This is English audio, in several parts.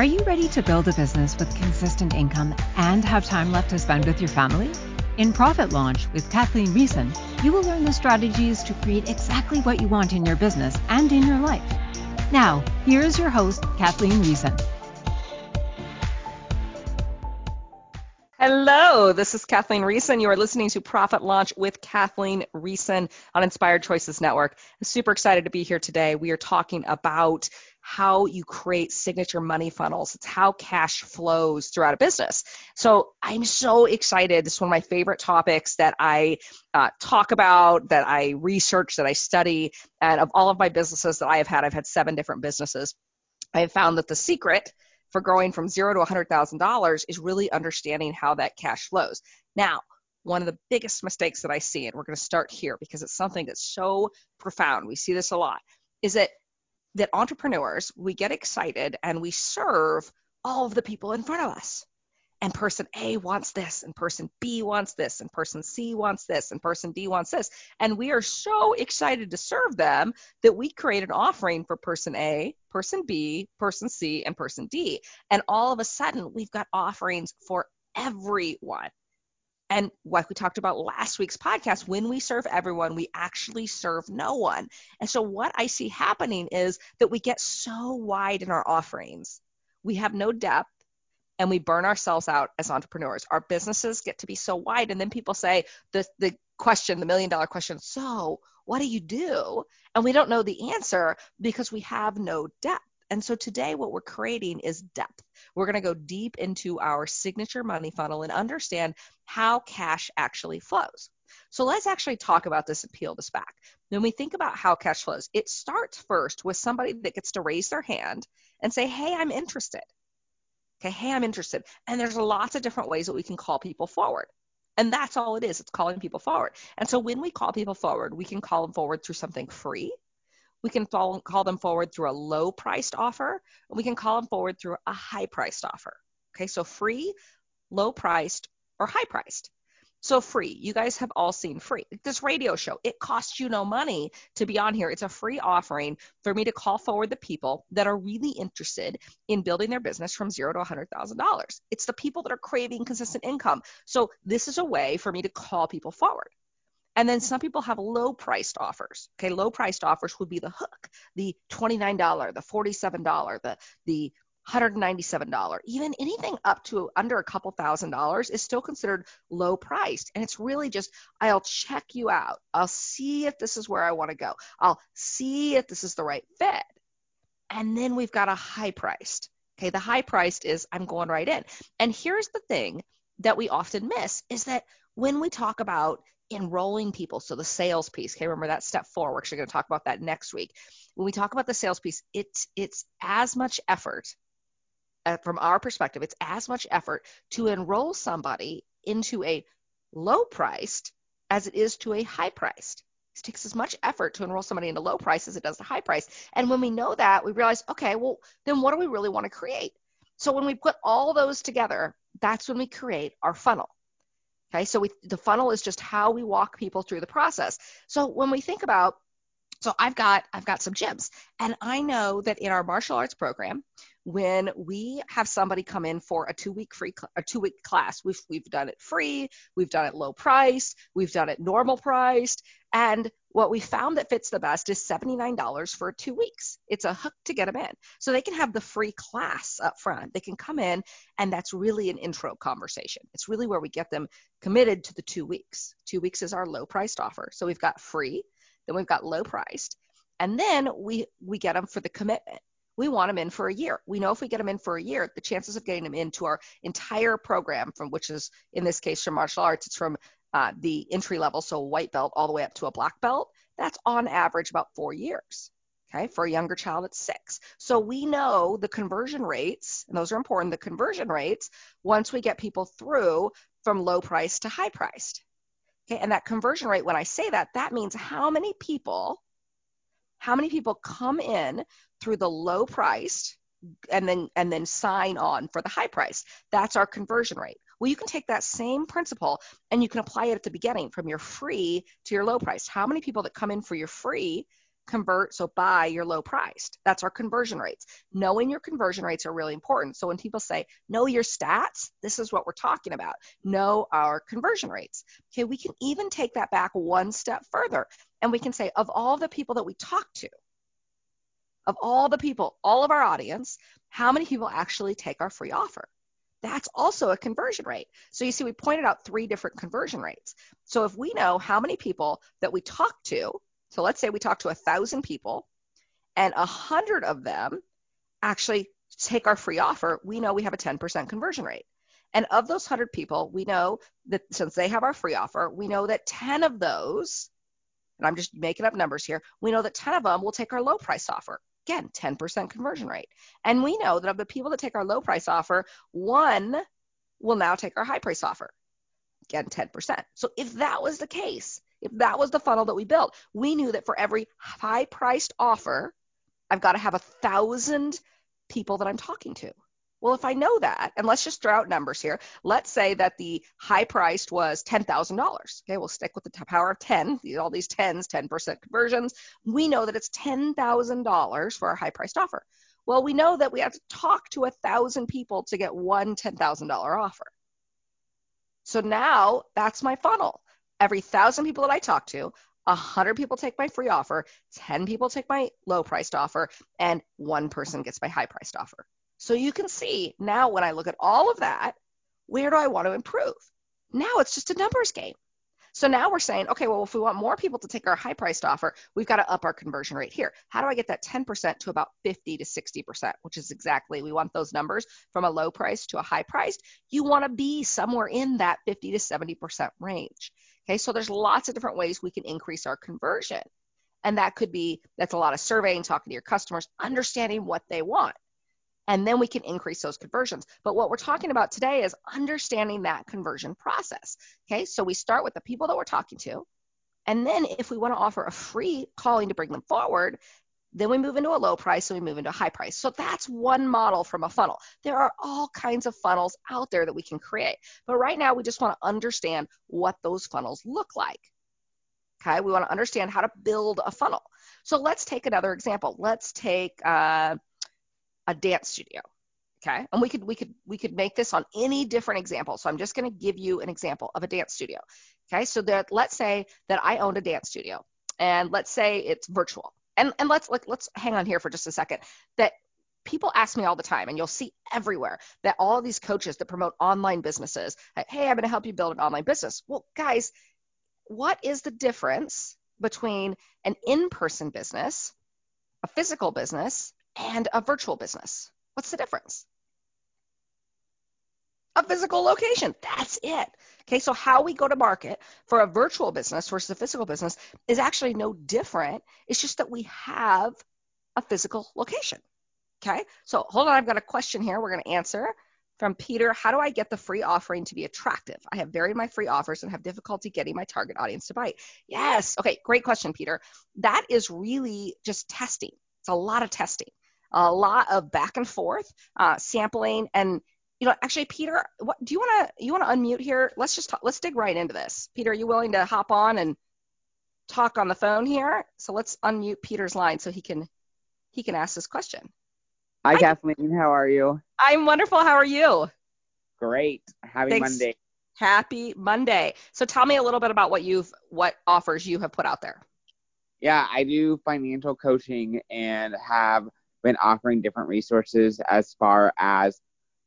Are you ready to build a business with consistent income and have time left to spend with your family? In Profit Launch with Kathleen Riessen, you will learn the strategies to create exactly what you want in your business and in your life. Now, here is your host, Kathleen Riessen. Hello, this is Kathleen Riessen. You are listening to Profit Launch with Kathleen Riessen on Inspired Choices Network. I'm super excited to be here today. We are talking about how you create signature money funnels. It's how cash flows throughout a business. So I'm so excited. This is one of my favorite topics that I uh, talk about, that I research, that I study. And of all of my businesses that I have had, I've had seven different businesses. I have found that the secret for growing from zero to $100,000 is really understanding how that cash flows. Now, one of the biggest mistakes that I see, and we're going to start here because it's something that's so profound, we see this a lot, is that that entrepreneurs, we get excited and we serve all of the people in front of us and person A wants this, and person B wants this, and person C wants this, and person D wants this. And we are so excited to serve them that we create an offering for person A, person B, person C, and person D. And all of a sudden, we've got offerings for everyone. And like we talked about last week's podcast, when we serve everyone, we actually serve no one. And so what I see happening is that we get so wide in our offerings. We have no depth and we burn ourselves out as entrepreneurs. Our businesses get to be so wide, and then people say the the question, the million dollar question, so what do you do? And we don't know the answer because we have no depth. And so today, what we're creating is depth. We're going to go deep into our signature money funnel and understand how cash actually flows. So let's actually talk about this and peel this back. When we think about how cash flows, it starts first with somebody that gets to raise their hand and say, Hey, I'm interested. Okay, hey, I'm interested. And there's lots of different ways that we can call people forward. And that's all it is. It's calling people forward. And so when we call people forward, we can call them forward through something free. We can call, call them forward through a low priced offer. And we can call them forward through a high priced offer. Okay, so free, low priced, or high priced. So free. You guys have all seen free. This radio show, it costs you no money to be on here. It's a free offering for me to call forward the people that are really interested in building their business from zero to $100,000. It's the people that are craving consistent income. So this is a way for me to call people forward. And then some people have low priced offers. Okay, low priced offers would be the hook, the $29, the $47, the the $197. Even anything up to under a couple thousand dollars is still considered low priced. And it's really just, I'll check you out. I'll see if this is where I want to go. I'll see if this is the right fit. And then we've got a high priced. Okay, the high priced is I'm going right in. And here's the thing that we often miss is that when we talk about enrolling people, so the sales piece, okay, remember that step four, we're actually going to talk about that next week. When we talk about the sales piece, it's it's as much effort uh, from our perspective, it's as much effort to enroll somebody into a low priced as it is to a high priced. It takes as much effort to enroll somebody into low price as it does to high price. And when we know that, we realize, okay, well, then what do we really want to create? So when we put all those together, that's when we create our funnel. Okay, so we, the funnel is just how we walk people through the process. So when we think about so I've got I've got some gyms, and I know that in our martial arts program, when we have somebody come in for a two week free a two week class, we've we've done it free, we've done it low price, we've done it normal priced, and what we found that fits the best is $79 for two weeks. It's a hook to get them in. So they can have the free class up front. They can come in, and that's really an intro conversation. It's really where we get them committed to the two weeks. Two weeks is our low priced offer. So we've got free, then we've got low priced, and then we we get them for the commitment. We want them in for a year. We know if we get them in for a year, the chances of getting them into our entire program, from which is in this case from martial arts, it's from uh, the entry level, so white belt all the way up to a black belt. That's on average about four years. Okay, for a younger child, it's six. So we know the conversion rates, and those are important. The conversion rates once we get people through from low price to high priced. Okay, and that conversion rate, when I say that, that means how many people, how many people come in through the low priced and then and then sign on for the high price. That's our conversion rate. Well, you can take that same principle and you can apply it at the beginning from your free to your low price. How many people that come in for your free convert, so buy your low priced. That's our conversion rates. Knowing your conversion rates are really important. So when people say, know your stats, this is what we're talking about. Know our conversion rates. Okay, we can even take that back one step further and we can say, of all the people that we talk to, of all the people, all of our audience, how many people actually take our free offer? That's also a conversion rate. So you see, we pointed out three different conversion rates. So if we know how many people that we talk to, so let's say we talk to a thousand people and a hundred of them actually take our free offer, we know we have a 10% conversion rate. And of those 100 people, we know that since they have our free offer, we know that 10 of those, and I'm just making up numbers here, we know that 10 of them will take our low price offer. Again, 10% conversion rate. And we know that of the people that take our low price offer, one will now take our high price offer. Again, 10%. So if that was the case, that was the funnel that we built, we knew that for every high priced offer, I've got to have a thousand people that I'm talking to. Well, if I know that, and let's just throw out numbers here. Let's say that the high priced was $10,000. Okay, we'll stick with the power of 10, all these 10s, 10% conversions. We know that it's $10,000 for our high priced offer. Well, we know that we have to talk to a thousand people to get one $10,000 offer. So now that's my funnel every thousand people that I talk to, 100 people take my free offer, 10 people take my low priced offer, and one person gets my high priced offer. So you can see now when I look at all of that, where do I want to improve? Now it's just a numbers game. So now we're saying, okay, well, if we want more people to take our high priced offer, we've got to up our conversion rate here. How do I get that 10% to about 50 to 60%, which is exactly, we want those numbers from a low price to a high priced. You want to be somewhere in that 50 to 70% range. Okay, so there's lots of different ways we can increase our conversion. And that could be, that's a lot of surveying, talking to your customers, understanding what they want. And then we can increase those conversions. But what we're talking about today is understanding that conversion process. Okay, so we start with the people that we're talking to. And then if we want to offer a free calling to bring them forward, then we move into a low price and we move into a high price. So that's one model from a funnel. There are all kinds of funnels out there that we can create. But right now, we just want to understand what those funnels look like. Okay, we want to understand how to build a funnel. So let's take another example. Let's take uh, a dance studio. Okay, and we could we could we could make this on any different example. So I'm just going to give you an example of a dance studio. Okay, so that let's say that I owned a dance studio, and let's say it's virtual and and let's let, let's hang on here for just a second that people ask me all the time and you'll see everywhere that all these coaches that promote online businesses hey i'm going to help you build an online business. Well guys what is the difference between an in-person business a physical business and a virtual business? What's the difference a physical location. That's it. Okay, so how we go to market for a virtual business versus a physical business is actually no different. It's just that we have a physical location. Okay, so hold on, I've got a question here we're going to answer from Peter. How do I get the free offering to be attractive? I have varied my free offers and have difficulty getting my target audience to bite. Yes, okay, great question, Peter. That is really just testing. It's a lot of testing, a lot of back and forth, uh, sampling, and you know, actually, Peter, what do you want to you want to unmute here? Let's just talk, let's dig right into this. Peter, are you willing to hop on and talk on the phone here? So let's unmute Peter's line so he can he can ask this question. Hi, Hi. Kathleen. How are you? I'm wonderful. How are you? Great. Happy Thanks. Monday. Happy Monday. So tell me a little bit about what you've what offers you have put out there. Yeah, I do financial coaching and have been offering different resources as far as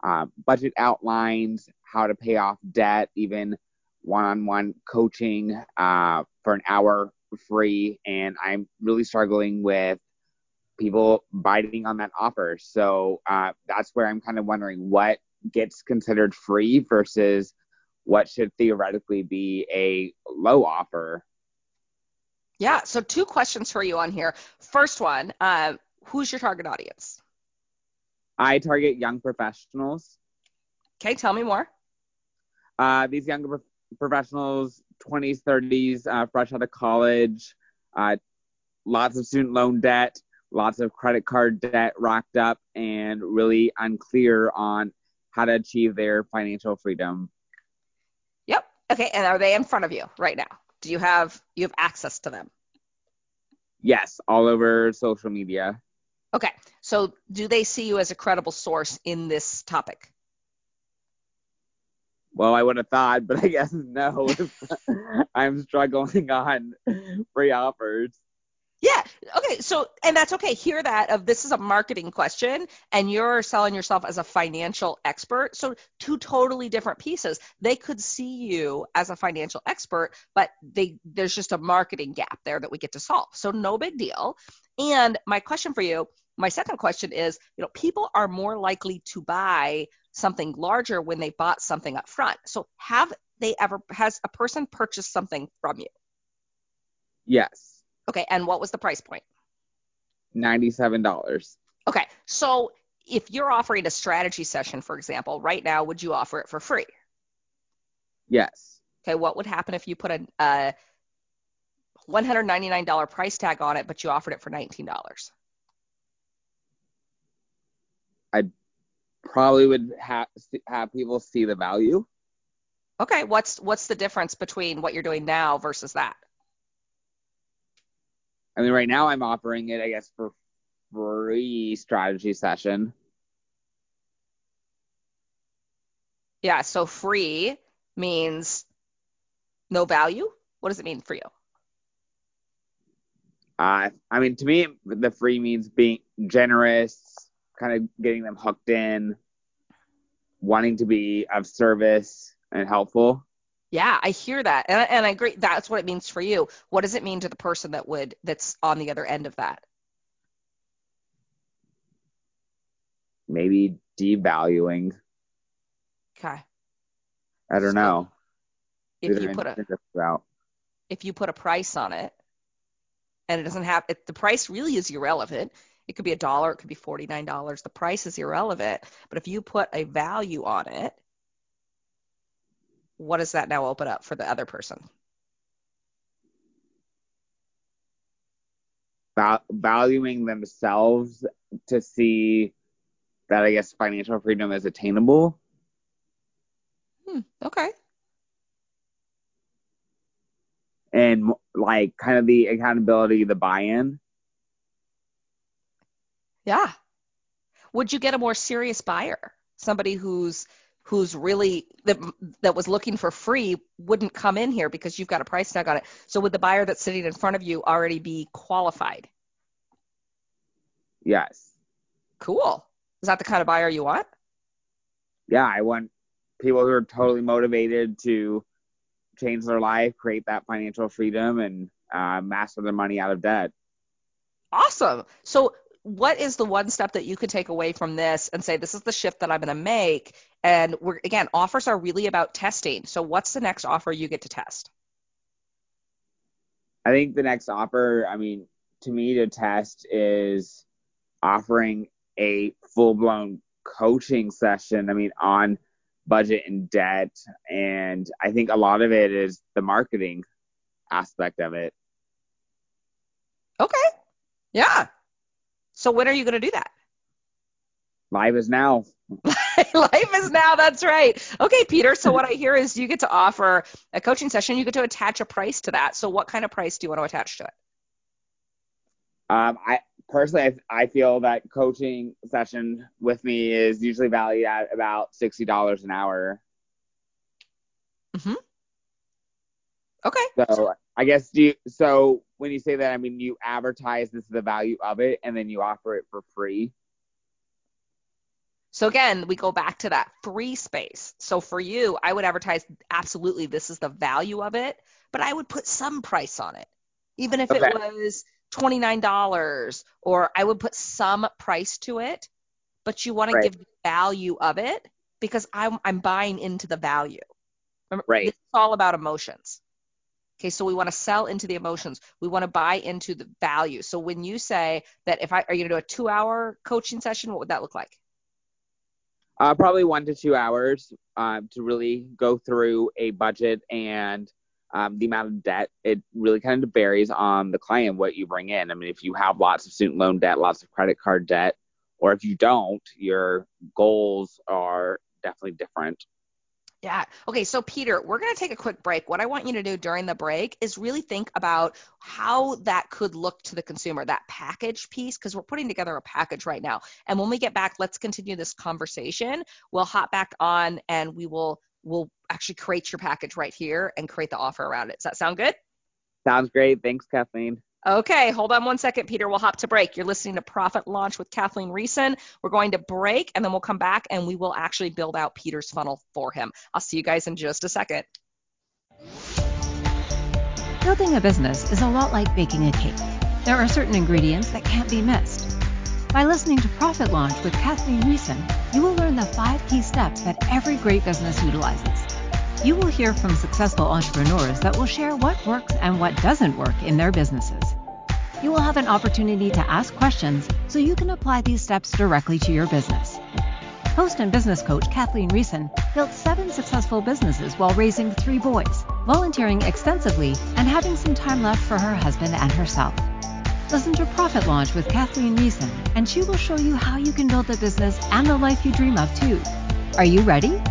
uh, budget outlines, how to pay off debt, even one-on-one coaching uh, for an hour free. And I'm really struggling with people biting on that offer. So uh, that's where I'm kind of wondering what gets considered free versus what should theoretically be a low offer. Yeah. So two questions for you on here. First one, uh, who's your target audience? I target young professionals. Okay, tell me more. Uh, these younger pro- professionals, 20s, 30s, uh, fresh out of college, uh, lots of student loan debt, lots of credit card debt racked up, and really unclear on how to achieve their financial freedom. Yep. Okay. And are they in front of you right now? Do you have you have access to them? Yes, all over social media. Okay. So do they see you as a credible source in this topic? Well, I would have thought, but I guess no. I'm struggling on free offers. Yeah. Okay. So, and that's okay. Hear that of this is a marketing question and you're selling yourself as a financial expert. So two totally different pieces. They could see you as a financial expert, but they, there's just a marketing gap there that we get to solve. So no big deal. And my question for you, my second question is, you know, people are more likely to buy something larger when they bought something up front. So have they ever, has a person purchased something from you? Yes. Okay, and what was the price point? $97. Okay, so if you're offering a strategy session, for example, right now, would you offer it for free? Yes. Okay, what would happen if you put a, a $199 price tag on it, but you offered it for $19? I probably would have have people see the value. Okay, what's what's the difference between what you're doing now versus that? I mean, right now I'm offering it, I guess, for free strategy session. Yeah, so free means no value. What does it mean for you? Uh, I mean, to me, the free means being generous, kind of getting them hooked in, wanting to be of service and helpful. Yeah, I hear that, and, and I agree. That's what it means for you. What does it mean to the person that would that's on the other end of that? Maybe devaluing. Okay. I don't so know. If you put a if you put a price on it, and it doesn't have it, the price really is irrelevant. It could be a dollar, it could be forty nine dollars. The price is irrelevant. But if you put a value on it, what does that now open up for the other person? valuing themselves to see that I guess financial freedom is attainable. Hmm, okay. And like kind of the accountability, the buy-in. Yeah. Would you get a more serious buyer? Somebody who's who's really that that was looking for free wouldn't come in here because you've got a price tag on it. So would the buyer that's sitting in front of you already be qualified? Yes. Cool. Is that the kind of buyer you want? Yeah, I want people who are totally motivated to change their life, create that financial freedom, and uh, master their money out of debt. Awesome. So what is the one step that you could take away from this and say this is the shift that I'm going to make? And we're again, offers are really about testing. So what's the next offer you get to test? I think the next offer, I mean, to me to test is offering a full-blown coaching session. I mean, on budget and debt, and I think a lot of it is the marketing aspect of it. Okay. Yeah. So when are you going to do that? Live is now. Life is now. That's right. Okay, Peter. So what I hear is you get to offer a coaching session. You get to attach a price to that. So what kind of price do you want to attach to it? Um, I personally, I, I feel that coaching session with me is usually valued at about sixty dollars an hour. Mhm. Okay. So I guess do you, so when you say that, I mean you advertise this is the value of it, and then you offer it for free. So again, we go back to that free space. So for you, I would advertise absolutely this is the value of it, but I would put some price on it. Even if okay. it was $29 or I would put some price to it, but you want right. to give value of it because I'm I'm buying into the value. Remember, right. It's all about emotions. Okay, so we want to sell into the emotions. We want to buy into the value. So when you say that if I are you to do a two hour coaching session, what would that look like? Uh, probably one to two hours um, to really go through a budget and um, the amount of debt. It really kind of varies on the client what you bring in. I mean, if you have lots of student loan debt, lots of credit card debt, or if you don't, your goals are definitely different. Yeah. Okay. So, Peter, we're going to take a quick break. What I want you to do during the break is really think about how that could look to the consumer, that package piece, because we're putting together a package right now. And when we get back, let's continue this conversation. We'll hop back on and we will we'll actually create your package right here and create the offer around it. Does that sound good? Sounds great. Thanks, Kathleen. Okay, hold on one second, Peter. We'll hop to break. You're listening to Profit Launch with Kathleen Riessen. We're going to break and then we'll come back and we will actually build out Peter's funnel for him. I'll see you guys in just a second. Building a business is a lot like baking a cake. There are certain ingredients that can't be missed. By listening to Profit Launch with Kathleen Riessen, you will learn the five key steps that every great business utilizes. You will hear from successful entrepreneurs that will share what works and what doesn't work in their businesses. You will have an opportunity to ask questions so you can apply these steps directly to your business. Host and business coach Kathleen Riessen built seven successful businesses while raising three boys, volunteering extensively, and having some time left for her husband and herself. Listen to Profit Launch with Kathleen Riessen, and she will show you how you can build the business and the life you dream of too. Are you ready?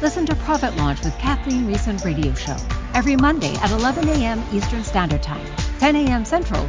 Listen to Profit Launch with Kathleen Riessen radio show every Monday at 11 a.m. Eastern Standard Time, 10 a.m. Central,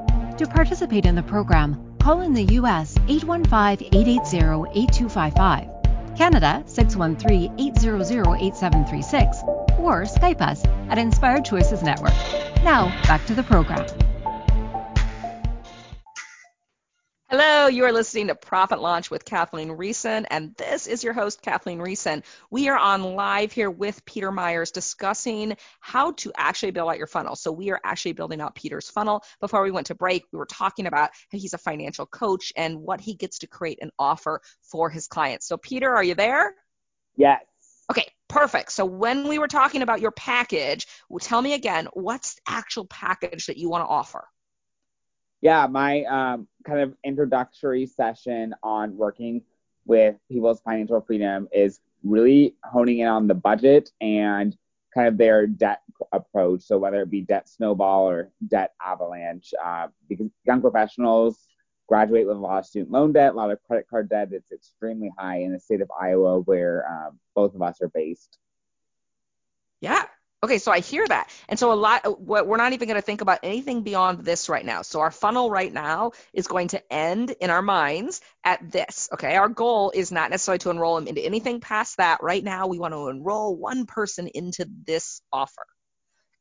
To participate in the program, call in the U.S. 815-880-8255, Canada 613-800-8736, or Skype us at Inspired Choices Network. Now, back to the program. You are listening to Profit Launch with Kathleen Riessen, and this is your host, Kathleen Riessen. We are on live here with Peter Myers discussing how to actually build out your funnel. So, we are actually building out Peter's funnel. Before we went to break, we were talking about how he's a financial coach and what he gets to create and offer for his clients. So, Peter, are you there? Yes. Okay, perfect. So, when we were talking about your package, tell me again, what's the actual package that you want to offer? Yeah, my um, kind of introductory session on working with people's financial freedom is really honing in on the budget and kind of their debt approach. So whether it be debt snowball or debt avalanche, uh, because young professionals graduate with a lot of student loan debt, a lot of credit card debt. It's extremely high in the state of Iowa, where um, both of us are based. Yeah, Okay, so I hear that. And so a lot we're not even going to think about anything beyond this right now. So our funnel right now is going to end in our minds at this. Okay? Our goal is not necessarily to enroll them into anything past that. Right now we want to enroll one person into this offer.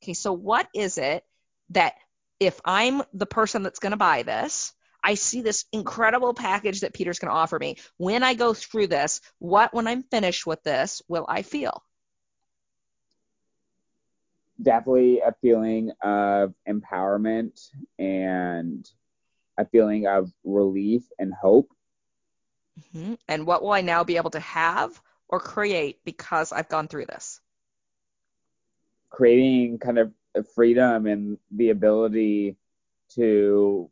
Okay, so what is it that if I'm the person that's going to buy this, I see this incredible package that Peter's going to offer me. When I go through this, what when I'm finished with this will I feel? Definitely a feeling of empowerment and a feeling of relief and hope. Mm-hmm. And what will I now be able to have or create because I've gone through this? Creating kind of freedom and the ability to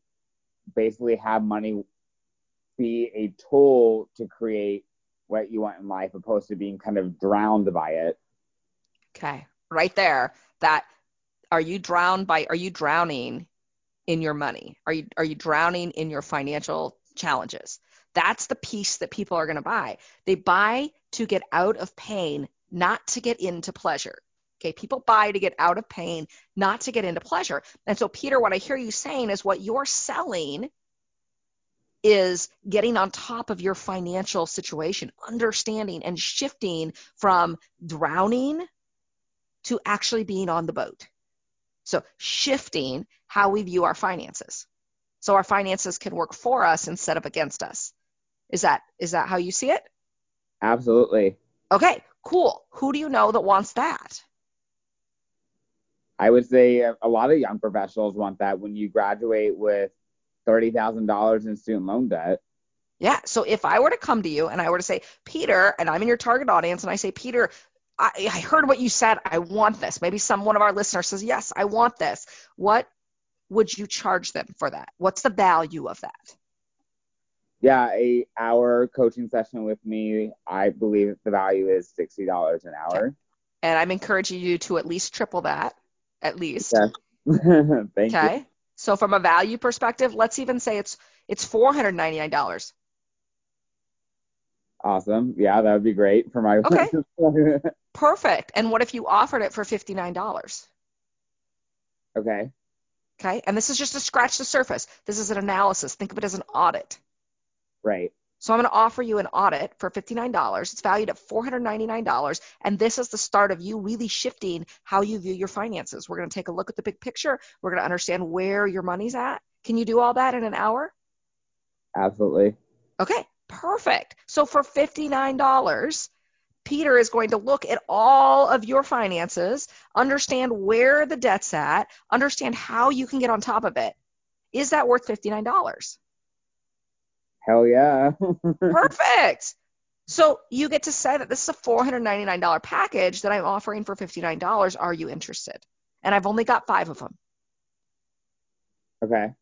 basically have money be a tool to create what you want in life opposed to being kind of drowned by it. Okay. Right there that are you drowned by are you drowning in your money? Are you are you drowning in your financial challenges? That's the piece that people are going to buy. They buy to get out of pain not to get into pleasure. Okay people buy to get out of pain not to get into pleasure. And so peter what i hear you saying is what you're selling is getting on top of your financial situation understanding and shifting from drowning to actually being on the boat. So shifting how we view our finances. So our finances can work for us instead of against us. Is that is that how you see it? Absolutely. Okay, cool. Who do you know that wants that? I would say a lot of young professionals want that when you graduate with $30,000 in student loan debt. Yeah. So if I were to come to you and I were to say, Peter, and I'm in your target audience, and I say, Peter, I, I heard what you said. I want this. Maybe some one of our listeners says, Yes, I want this. What would you charge them for that? What's the value of that? Yeah, a hour coaching session with me, I believe the value is sixty dollars an hour. Okay. And I'm encouraging you to at least triple that, at least. You. okay. you. So from a value perspective, let's even say it's it's four hundred ninety nine dollars. Awesome. Yeah, that would be great for my. Okay. Perfect. And what if you offered it for fifty nine dollars? Okay. Okay. And this is just to scratch the surface. This is an analysis. Think of it as an audit. Right. So I'm going to offer you an audit for $59. It's valued at $499. And this is the start of you really shifting how you view your finances. We're going to take a look at the big picture. We're going to understand where your money's at. Can you do all that in an hour? Absolutely. Okay, perfect. So for $59, Peter is going to look at all of your finances, understand where the debt's at, understand how you can get on top of it. Is that worth $59? Hell yeah. Perfect. So you get to say that this is a $499 package that I'm offering for $59. Are you interested? And I've only got five of them. Okay.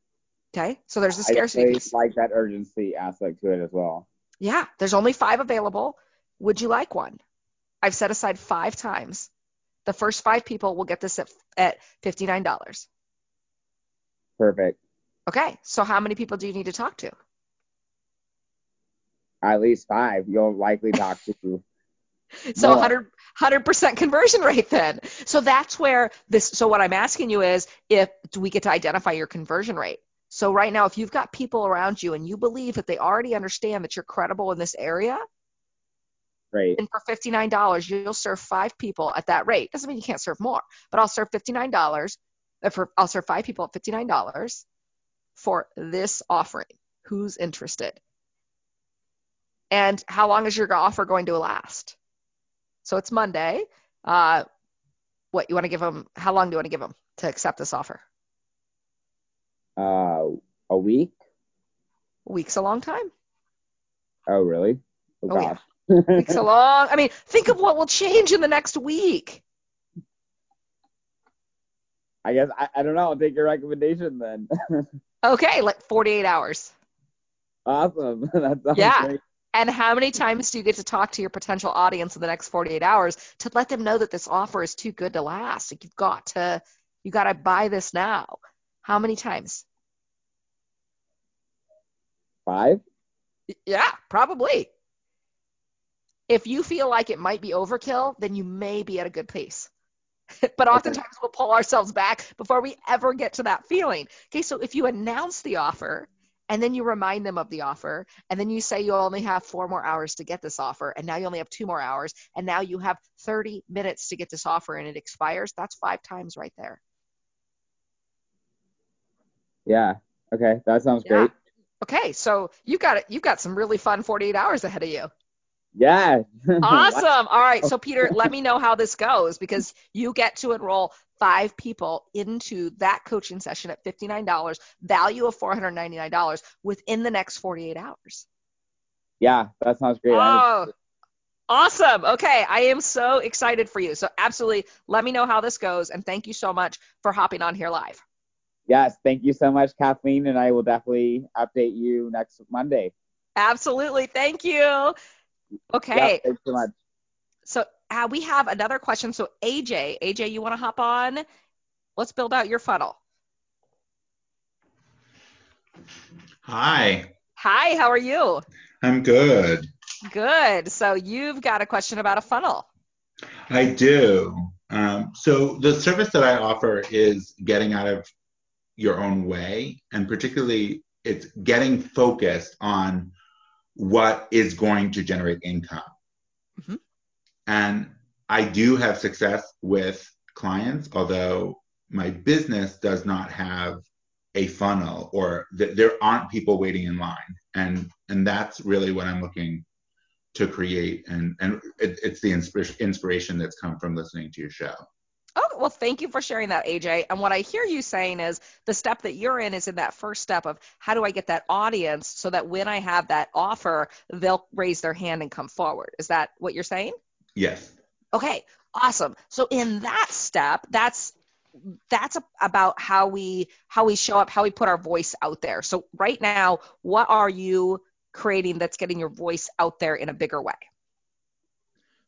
Okay. So there's a scarcity I piece. like that urgency aspect to it as well. Yeah. There's only five available. Would you like one? I've set aside five times. The first five people will get this at, at $59. Perfect. Okay. So how many people do you need to talk to? at least five, you'll likely talk to. so 100 100% conversion rate then. So that's where this so what I'm asking you is if do we get to identify your conversion rate? So right now if you've got people around you and you believe that they already understand that you're credible in this area, Right. And for $59, you'll serve five people at that rate. Doesn't mean you can't serve more, but I'll serve $59 uh, for I'll serve five people at $59 for this offering. Who's interested? and how long is your offer going to last? So it's Monday. Uh, what you want to give them? How long do you want to give them to accept this offer? Uh, a week. A week's a long time. Oh, really? Oh, oh gosh. Yeah. week's a long. I mean, think of what will change in the next week. I guess I, I don't know. I'll take your recommendation then. okay, like 48 hours. Awesome. that sounds yeah. great. And how many times do you get to talk to your potential audience in the next 48 hours to let them know that this offer is too good to last? Like you've got to you got to buy this now. How many times? Five? Yeah, probably. If you feel like it might be overkill, then you may be at a good pace. but oftentimes we'll pull ourselves back before we ever get to that feeling. Okay, so if you announce the offer and then you remind them of the offer and then you say you only have four more hours to get this offer and now you only have two more hours and now you have 30 minutes to get this offer and it expires that's five times right there yeah okay that sounds yeah. great okay so you got it you've got some really fun 48 hours ahead of you yeah. awesome. All right. So, Peter, let me know how this goes because you get to enroll five people into that coaching session at $59, value of $499 within the next 48 hours. Yeah, that sounds great. Oh, awesome. Okay. I am so excited for you. So, absolutely let me know how this goes. And thank you so much for hopping on here live. Yes. Thank you so much, Kathleen. And I will definitely update you next Monday. Absolutely. Thank you. Okay. Yeah, thanks so much. So uh, we have another question. So AJ, AJ, you want to hop on? Let's build out your funnel. Hi. Hi, how are you? I'm good. Good. So you've got a question about a funnel. I do. Um, so the service that I offer is getting out of your own way, and particularly it's getting focused on what is going to generate income. Mm-hmm. And I do have success with clients, although my business does not have a funnel or th- there aren't people waiting in line. And and that's really what I'm looking to create and and it, it's the insp- inspiration that's come from listening to your show. Well, thank you for sharing that, AJ. And what I hear you saying is the step that you're in is in that first step of how do I get that audience so that when I have that offer, they'll raise their hand and come forward. Is that what you're saying? Yes. Okay, awesome. So in that step, that's that's about how we how we show up, how we put our voice out there. So right now, what are you creating that's getting your voice out there in a bigger way?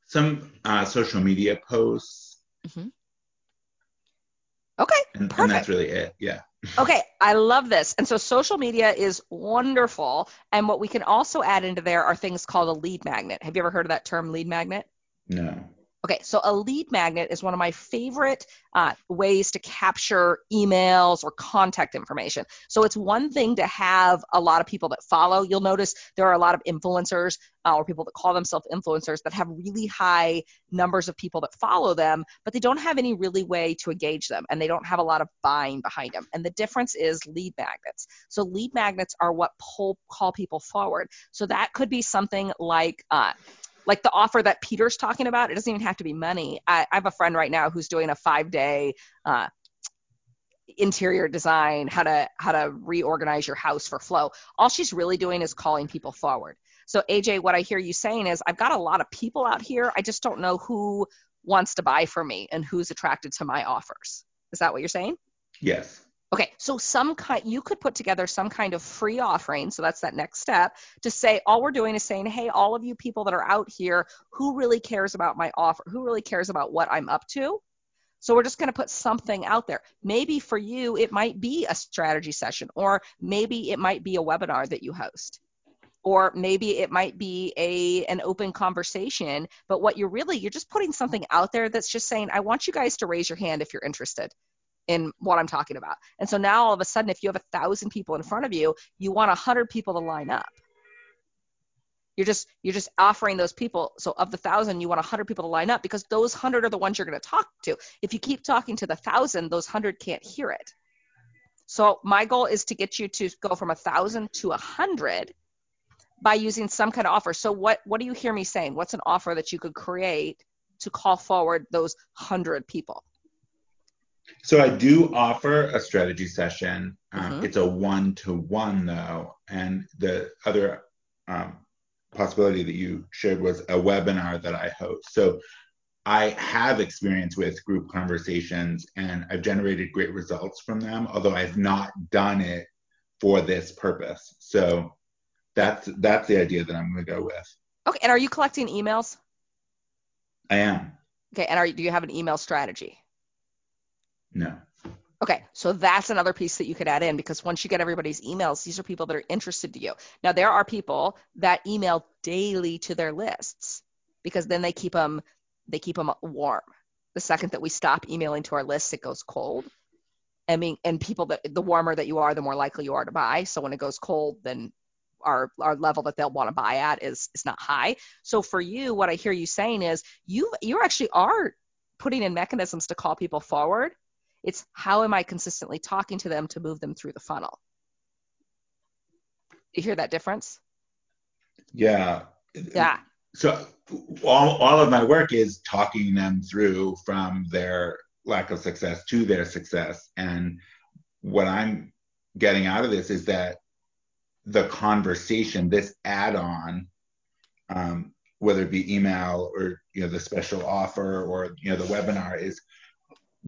Some uh, social media posts. Mm-hmm. Okay, and, perfect. And that's really it. Yeah. okay, I love this. And so social media is wonderful. And what we can also add into there are things called a lead magnet. Have you ever heard of that term, lead magnet? No. Okay, so a lead magnet is one of my favorite uh, ways to capture emails or contact information. So it's one thing to have a lot of people that follow. You'll notice there are a lot of influencers uh, or people that call themselves influencers that have really high numbers of people that follow them, but they don't have any really way to engage them and they don't have a lot of buying behind them. And the difference is lead magnets. So lead magnets are what pull call people forward. So that could be something like uh, like the offer that Peter's talking about, it doesn't even have to be money. I, I have a friend right now who's doing a five day uh, interior design, how to how to reorganize your house for flow. All she's really doing is calling people forward. So AJ, what I hear you saying is I've got a lot of people out here. I just don't know who wants to buy from me and who's attracted to my offers. Is that what you're saying? Yes. Okay, so some kind you could put together some kind of free offering. So that's that next step to say all we're doing is saying, hey, all of you people that are out here, who really cares about my offer? Who really cares about what I'm up to? So we're just going to put something out there. Maybe for you, it might be a strategy session, or maybe it might be a webinar that you host, or maybe it might be a an open conversation. But what you're really you're just putting something out there that's just saying, I want you guys to raise your hand if you're interested in what I'm talking about. And so now all of a sudden, if you have a thousand people in front of you, you want a hundred people to line up. You're just you're just offering those people. So of the thousand, you want a hundred people to line up because those hundred are the ones you're going to talk to. If you keep talking to the thousand, those hundred can't hear it. So my goal is to get you to go from a thousand to a hundred by using some kind of offer. So what what do you hear me saying? What's an offer that you could create to call forward those hundred people? So I do offer a strategy session. Um, Mhm. It's a one-to-one though, and the other um, possibility that you shared was a webinar that I host. So I have experience with group conversations, and I've generated great results from them. Although I've not done it for this purpose. So that's that's the idea that I'm going to go with. Okay, and are you collecting emails? I am. Okay, and are you, do you have an email strategy? No. Okay, so that's another piece that you could add in because once you get everybody's emails, these are people that are interested to you. Now there are people that email daily to their lists because then they keep them they keep them warm. The second that we stop emailing to our lists, it goes cold. I mean, and people that the warmer that you are, the more likely you are to buy. So when it goes cold, then our our level that they'll want to buy at is is not high. So for you, what I hear you saying is you you actually are putting in mechanisms to call people forward it's how am I consistently talking to them to move them through the funnel? You hear that difference? Yeah. Yeah. So all, all of my work is talking them through from their lack of success to their success. And what I'm getting out of this is that the conversation, this add-on, um, whether it be email or you know the special offer or you know the webinar, is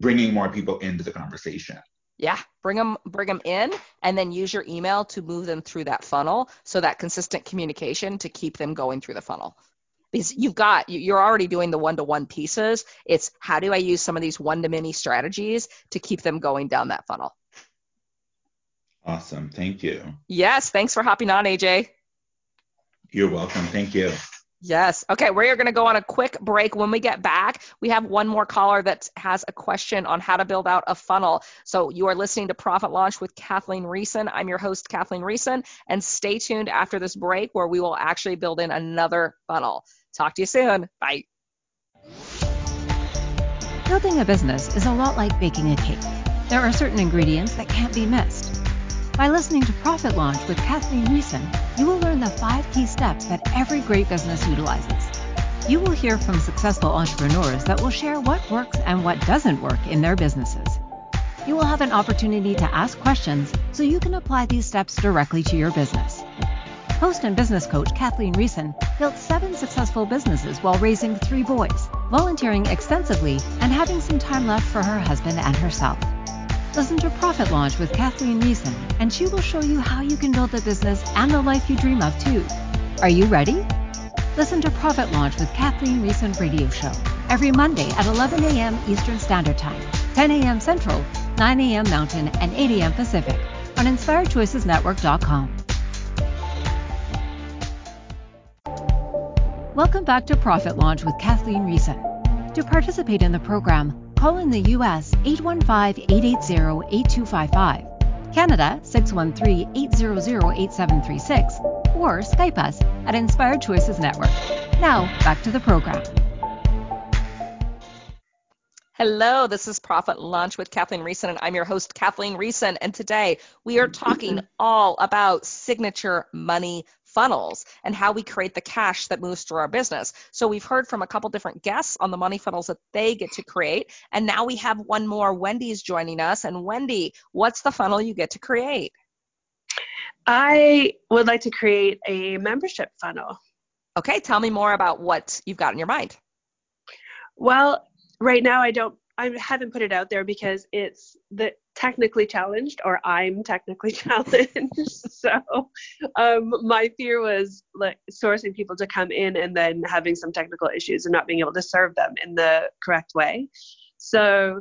bringing more people into the conversation. Yeah, bring them bring them in and then use your email to move them through that funnel so that consistent communication to keep them going through the funnel. Because you've got you're already doing the one-to-one pieces. It's how do I use some of these one-to-many strategies to keep them going down that funnel. Awesome. Thank you. Yes, thanks for hopping on, AJ. You're welcome. Thank you. Yes. Okay, we're going to go on a quick break. When we get back, we have one more caller that has a question on how to build out a funnel. So you are listening to Profit Launch with Kathleen Riessen. I'm your host, Kathleen Riessen, and stay tuned after this break where we will actually build in another funnel. Talk to you soon. Bye. Building a business is a lot like baking a cake. There are certain ingredients that can't be missed. By listening to Profit Launch with Kathleen Riessen, you will learn the five key steps that every great business utilizes. You will hear from successful entrepreneurs that will share what works and what doesn't work in their businesses. You will have an opportunity to ask questions so you can apply these steps directly to your business. Host and business coach Kathleen Riessen built seven successful businesses while raising three boys, volunteering extensively, and having some time left for her husband and herself. Listen to Profit Launch with Kathleen Riessen, and she will show you how you can build the business and the life you dream of too. Are you ready? Listen to Profit Launch with Kathleen Riessen radio show every Monday at 11 a.m. Eastern Standard Time, 10 a.m. Central, 9 a.m. Mountain, and 8 a.m. Pacific on InspiredChoicesNetwork.com. Welcome back to Profit Launch with Kathleen Riessen. To participate in the program, call in the U.S. 815-880-8255, Canada 613-800-8736, or Skype us at Inspired Choices Network. Now, back to the program. Hello, this is Profit Launch with Kathleen Riessen, and I'm your host, Kathleen Riessen. And today we are talking all about signature money funnels and how we create the cash that moves through our business. So we've heard from a couple different guests on the money funnels that they get to create. And now we have one more. Wendy's joining us. And Wendy, what's the funnel you get to create? I would like to create a membership funnel. Okay, tell me more about what you've got in your mind. Well, right now I don't I haven't put it out there because it's the technically challenged or I'm technically challenged. so um, my fear was like sourcing people to come in and then having some technical issues and not being able to serve them in the correct way. So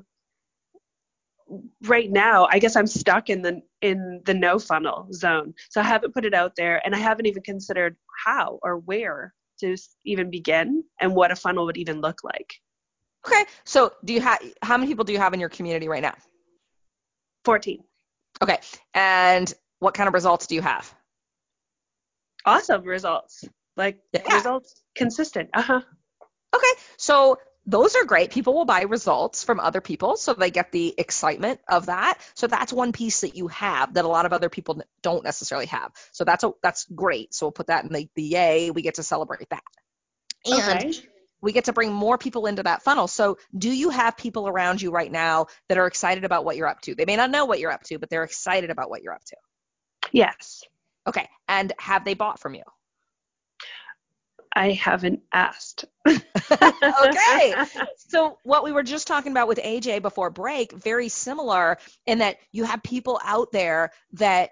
right now I guess I'm stuck in the in the no funnel zone. So I haven't put it out there and I haven't even considered how or where to even begin and what a funnel would even look like. Okay. So do you have how many people do you have in your community right now? 14. Okay. And what kind of results do you have? Awesome results. Like yeah. results consistent. Uh-huh. Okay. So those are great. People will buy results from other people, so they get the excitement of that. So that's one piece that you have that a lot of other people don't necessarily have. So that's a, that's great. So we'll put that in the, the yay. We get to celebrate that. And okay we get to bring more people into that funnel. So, do you have people around you right now that are excited about what you're up to? They may not know what you're up to, but they're excited about what you're up to. Yes. Okay. And have they bought from you? I haven't asked. okay. So, what we were just talking about with AJ before break, very similar in that you have people out there that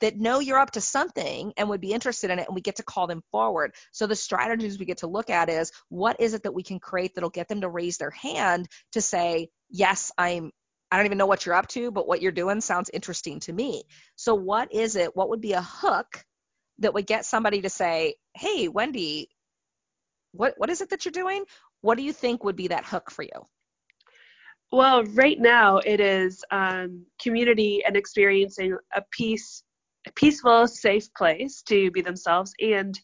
that know you're up to something and would be interested in it and we get to call them forward. So the strategies we get to look at is what is it that we can create that'll get them to raise their hand to say yes i'm i don't even know what you're up to but what you're doing sounds interesting to me. So what is it what would be a hook that would get somebody to say hey wendy what what is it that you're doing? What do you think would be that hook for you? Well, right now it is um, community and experiencing a peace a peaceful, safe place to be themselves and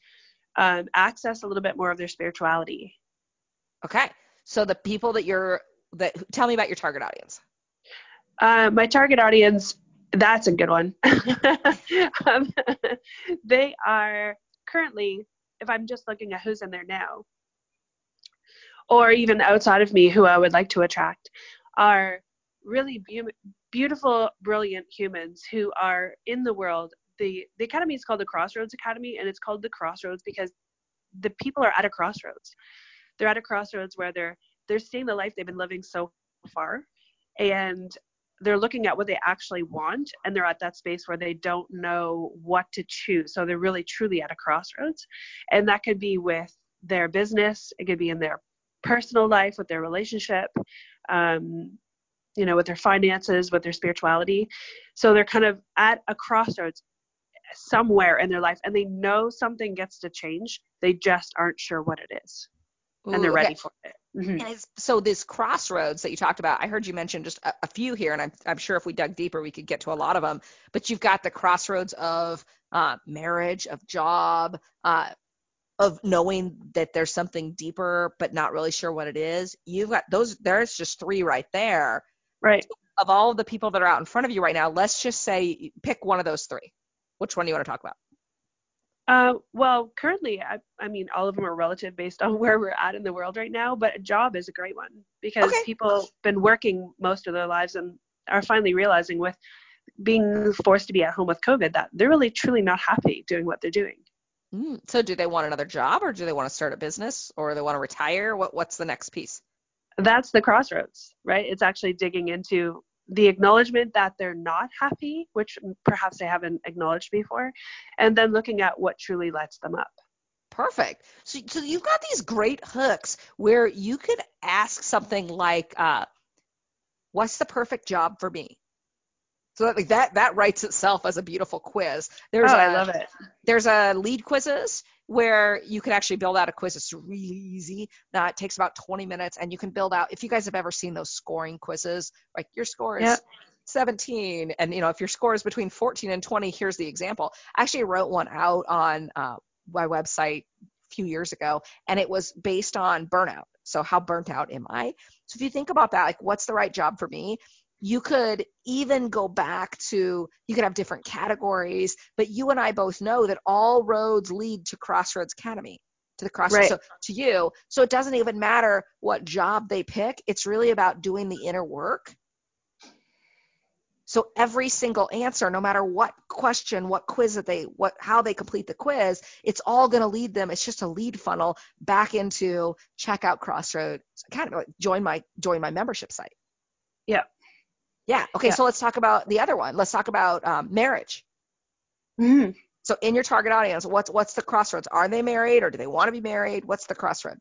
um, access a little bit more of their spirituality. Okay. So the people that you're that tell me about your target audience. Uh, my target audience, that's a good one. um, they are currently, if I'm just looking at who's in there now, or even outside of me, who I would like to attract, are really be- beautiful, brilliant humans who are in the world. The, the academy is called the Crossroads Academy, and it's called the Crossroads because the people are at a crossroads. They're at a crossroads where they're they're seeing the life they've been living so far, and they're looking at what they actually want, and they're at that space where they don't know what to choose. So they're really truly at a crossroads, and that could be with their business, it could be in their personal life, with their relationship, um, you know, with their finances, with their spirituality. So they're kind of at a crossroads somewhere in their life and they know something gets to change. They just aren't sure what it is. Ooh, and they're ready okay. for it. Mm-hmm. And so this crossroads that you talked about, I heard you mention just a, a, few here, and I'm, I'm sure if we dug deeper, we could get to a lot of them. But you've got the crossroads of uh, marriage, of job, uh, of knowing that there's something deeper but not really sure what it is you've got those there's just three right there Right. of all of the people that are out in front of you right now let's just say pick one of those three which one do you want to talk about Uh, well, currently, I, I mean, all of them are relative based on where we're at in the world right now, but a job is a great one because Okay. people been working most of their lives and are finally realizing with being forced to be at home with COVID that they're really truly not happy doing what they're doing. Mm, so do they want another job or do they want to start a business or they want to retire what what's the next piece That's the crossroads, right? It's actually digging into the acknowledgement that they're not happy, which perhaps they haven't acknowledged before, and then looking at what truly lights them up. Perfect. So, so you've got these great hooks where you could ask something like, uh, "What's the perfect job for me?" So that like that that writes itself as a beautiful quiz. There's oh, a, I love it. There's a LeadQuizzes where you can actually build out a quiz. It's really easy. Now, it takes about 20 minutes, and you can build out. If you guys have ever seen those scoring quizzes, like your score is Yep. 17, and you know if your score is between 14 and 20, here's the example. I actually wrote one out on uh, my website a few years ago, and it was based on burnout. So how burnt out am I? So if you think about that, like what's the right job for me? You could even go back to, you could have different categories, but you and I both know that all roads lead to Crossroads Academy, to the Crossroads, Right. so, to you. So it doesn't even matter what job they pick. It's really about doing the inner work. So every single answer, no matter what question, what quiz that they, what, how they complete the quiz, it's all going to lead them. It's just a lead funnel back into check out Crossroads Academy, join my, join my membership site. Yeah. Yeah. Okay. Yeah. So let's talk about the other one. Let's talk about um, marriage. Mm. So in your target audience, what's what's the crossroads? Are they married or do they want to be married? What's the crossroad?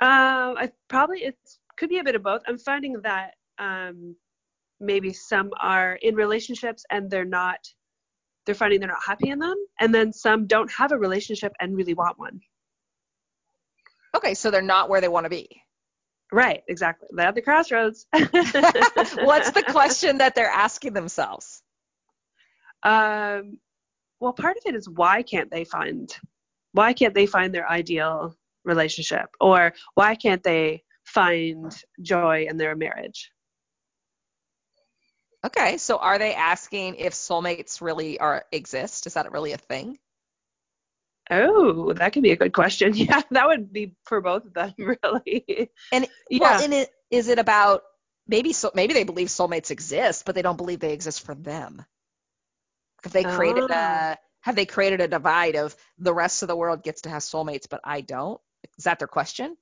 Um, I probably it could be a bit of both. I'm finding that um, maybe some are in relationships and they're not. They're finding they're not happy in them, and then some don't have a relationship and really want one. Okay, so they're not where they want to be. Right, exactly. They're at the crossroads. What's the question that they're asking themselves? Um, well, part of it is why can't they find why can't they find their ideal relationship, or why can't they find joy in their marriage? Okay, so are they asking if soulmates really are exist? Is that really a thing? Oh, that could be a good question. Yeah, that would be for both of them, really. And Yeah. well, in it is it about maybe so maybe they believe soulmates exist, but they don't believe they exist for them. Have they created Ah. a have they created a divide of the rest of the world gets to have soulmates, but I don't? Is that their question?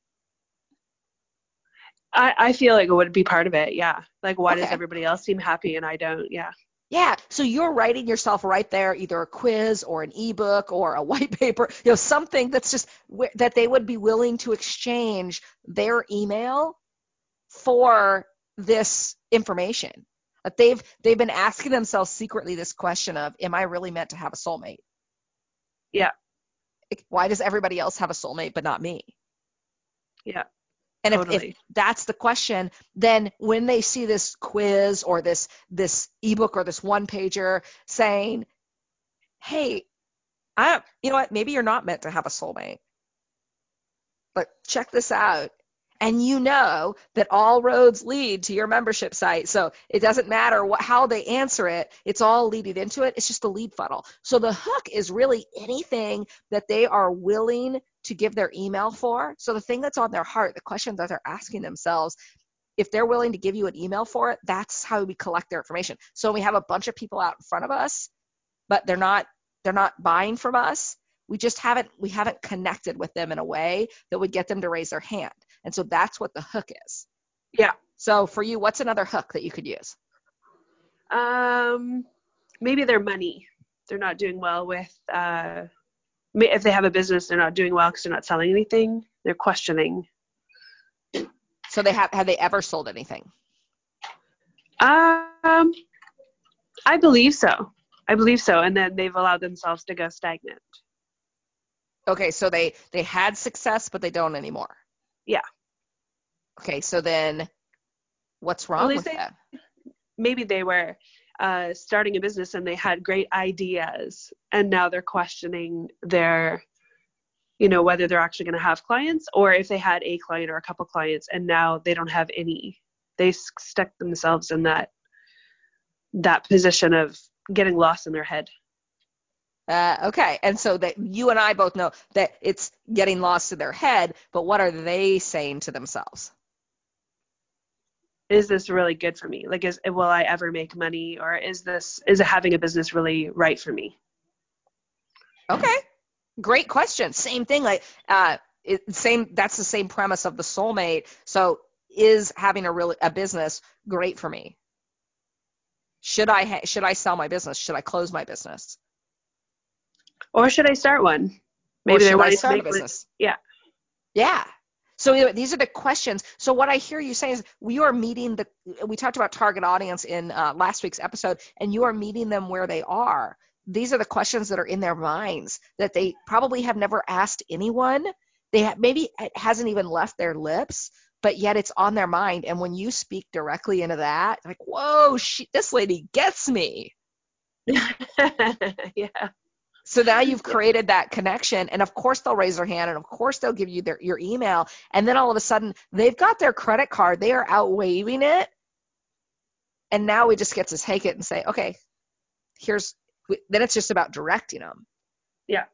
I, I feel like it would be part of it. Yeah. Like, why does everybody else seem happy and I don't? Yeah. Yeah, so you're writing yourself right there, either a quiz or an ebook or a white paper, you know, something that's just that they would be willing to exchange their email for this information. Like they've they've been asking themselves secretly this question of, am I really meant to have a soulmate? Yeah. Why does everybody else have a soulmate but not me? Yeah. And if, if that's the question, then when they see this quiz or this this ebook or this one pager saying, "Hey, I you know what? Maybe you're not meant to have a soulmate, but check this out." And you know that all roads lead to your membership site. So it doesn't matter what how they answer it, it's all leading into it. It's just the lead funnel. So the hook is really anything that they are willing to give their email for. So the thing that's on their heart, the question that they're asking themselves, if they're willing to give you an email for it, that's how we collect their information. So we have a bunch of people out in front of us, but they're not they're not buying from us. We just haven't we haven't connected with them in a way that would get them to raise their hand. And so that's what the hook is. Yeah. So for you, what's another hook that you could use? Um, maybe their money. They're not doing well with, uh, if they have a business, they're not doing well because they're not selling anything. They're questioning. So they have have they ever sold anything? Um, I believe so. I believe so. And then they've allowed themselves to go stagnant. Okay, so they they had success but they don't anymore. Yeah. Okay, so then what's wrong Well, with that? maybe they were uh, starting a business and they had great ideas and now they're questioning their you know, whether they're actually going to have clients or if they had a client or a couple clients and now they don't have any. They stuck themselves in that that position of getting lost in their head. Uh, okay, and so that you and I both know that it's getting lost in their head, but what are they saying to themselves? Is this really good for me? Like, is will I ever make money, or is this is having a business really right for me? Okay, great question. Same thing. Like, uh, it, same. That's the same premise of the soulmate. So, is having a really a business great for me? Should I ha- should I sell my business? Should I close my business? Or should I start one? Maybe they want to start a business. yeah. Yeah. So these are the questions. So what I hear you saying is we are meeting the. We talked about target audience in uh, last week's episode, and you are meeting them where they are. These are the questions that are in their minds that they probably have never asked anyone. They have, maybe it hasn't even left their lips, but yet it's on their mind. And when you speak directly into that, like, whoa, she, this lady gets me. yeah. So now you've created that connection, and of course they'll raise their hand, and of course they'll give you their your email, and then all of a sudden they've got their credit card, they are out waving it, and now we just get to take it and say, okay, here's. Then it's just about directing them. Yeah.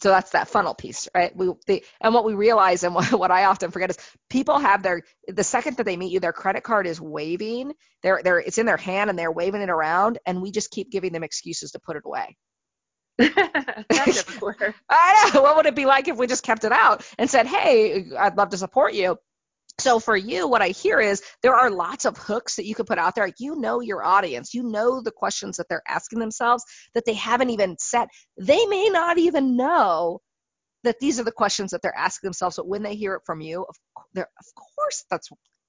So that's that funnel piece, right? We they, and what we realize, and what, what I often forget is people have their the second that they meet you, their credit card is waving. They're they're it's in their hand and they're waving it around, and we just keep giving them excuses to put it away. I know. What would it be like if we just kept it out and said, hey, I'd love to support you? So for you, what I hear is there are lots of hooks that you could put out there. You know your audience. You know the questions that they're asking themselves that they haven't even set. They may not even know that these are the questions that they're asking themselves. But when they hear it from you, of, of course, that's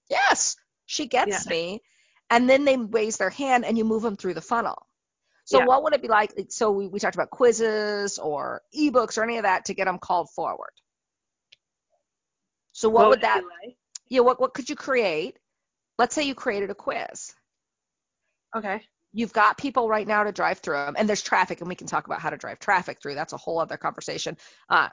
yes, she gets yeah. me. And then they raise their hand and you move them through the funnel. So yeah. what would it be like? So we, we talked about quizzes or ebooks or any of that to get them called forward. So what, what would that? Like? Yeah. What what could you create? Let's say you created a quiz. Okay. You've got people right now to drive through them, and there's traffic, and we can talk about how to drive traffic through. That's a whole other conversation. Uh,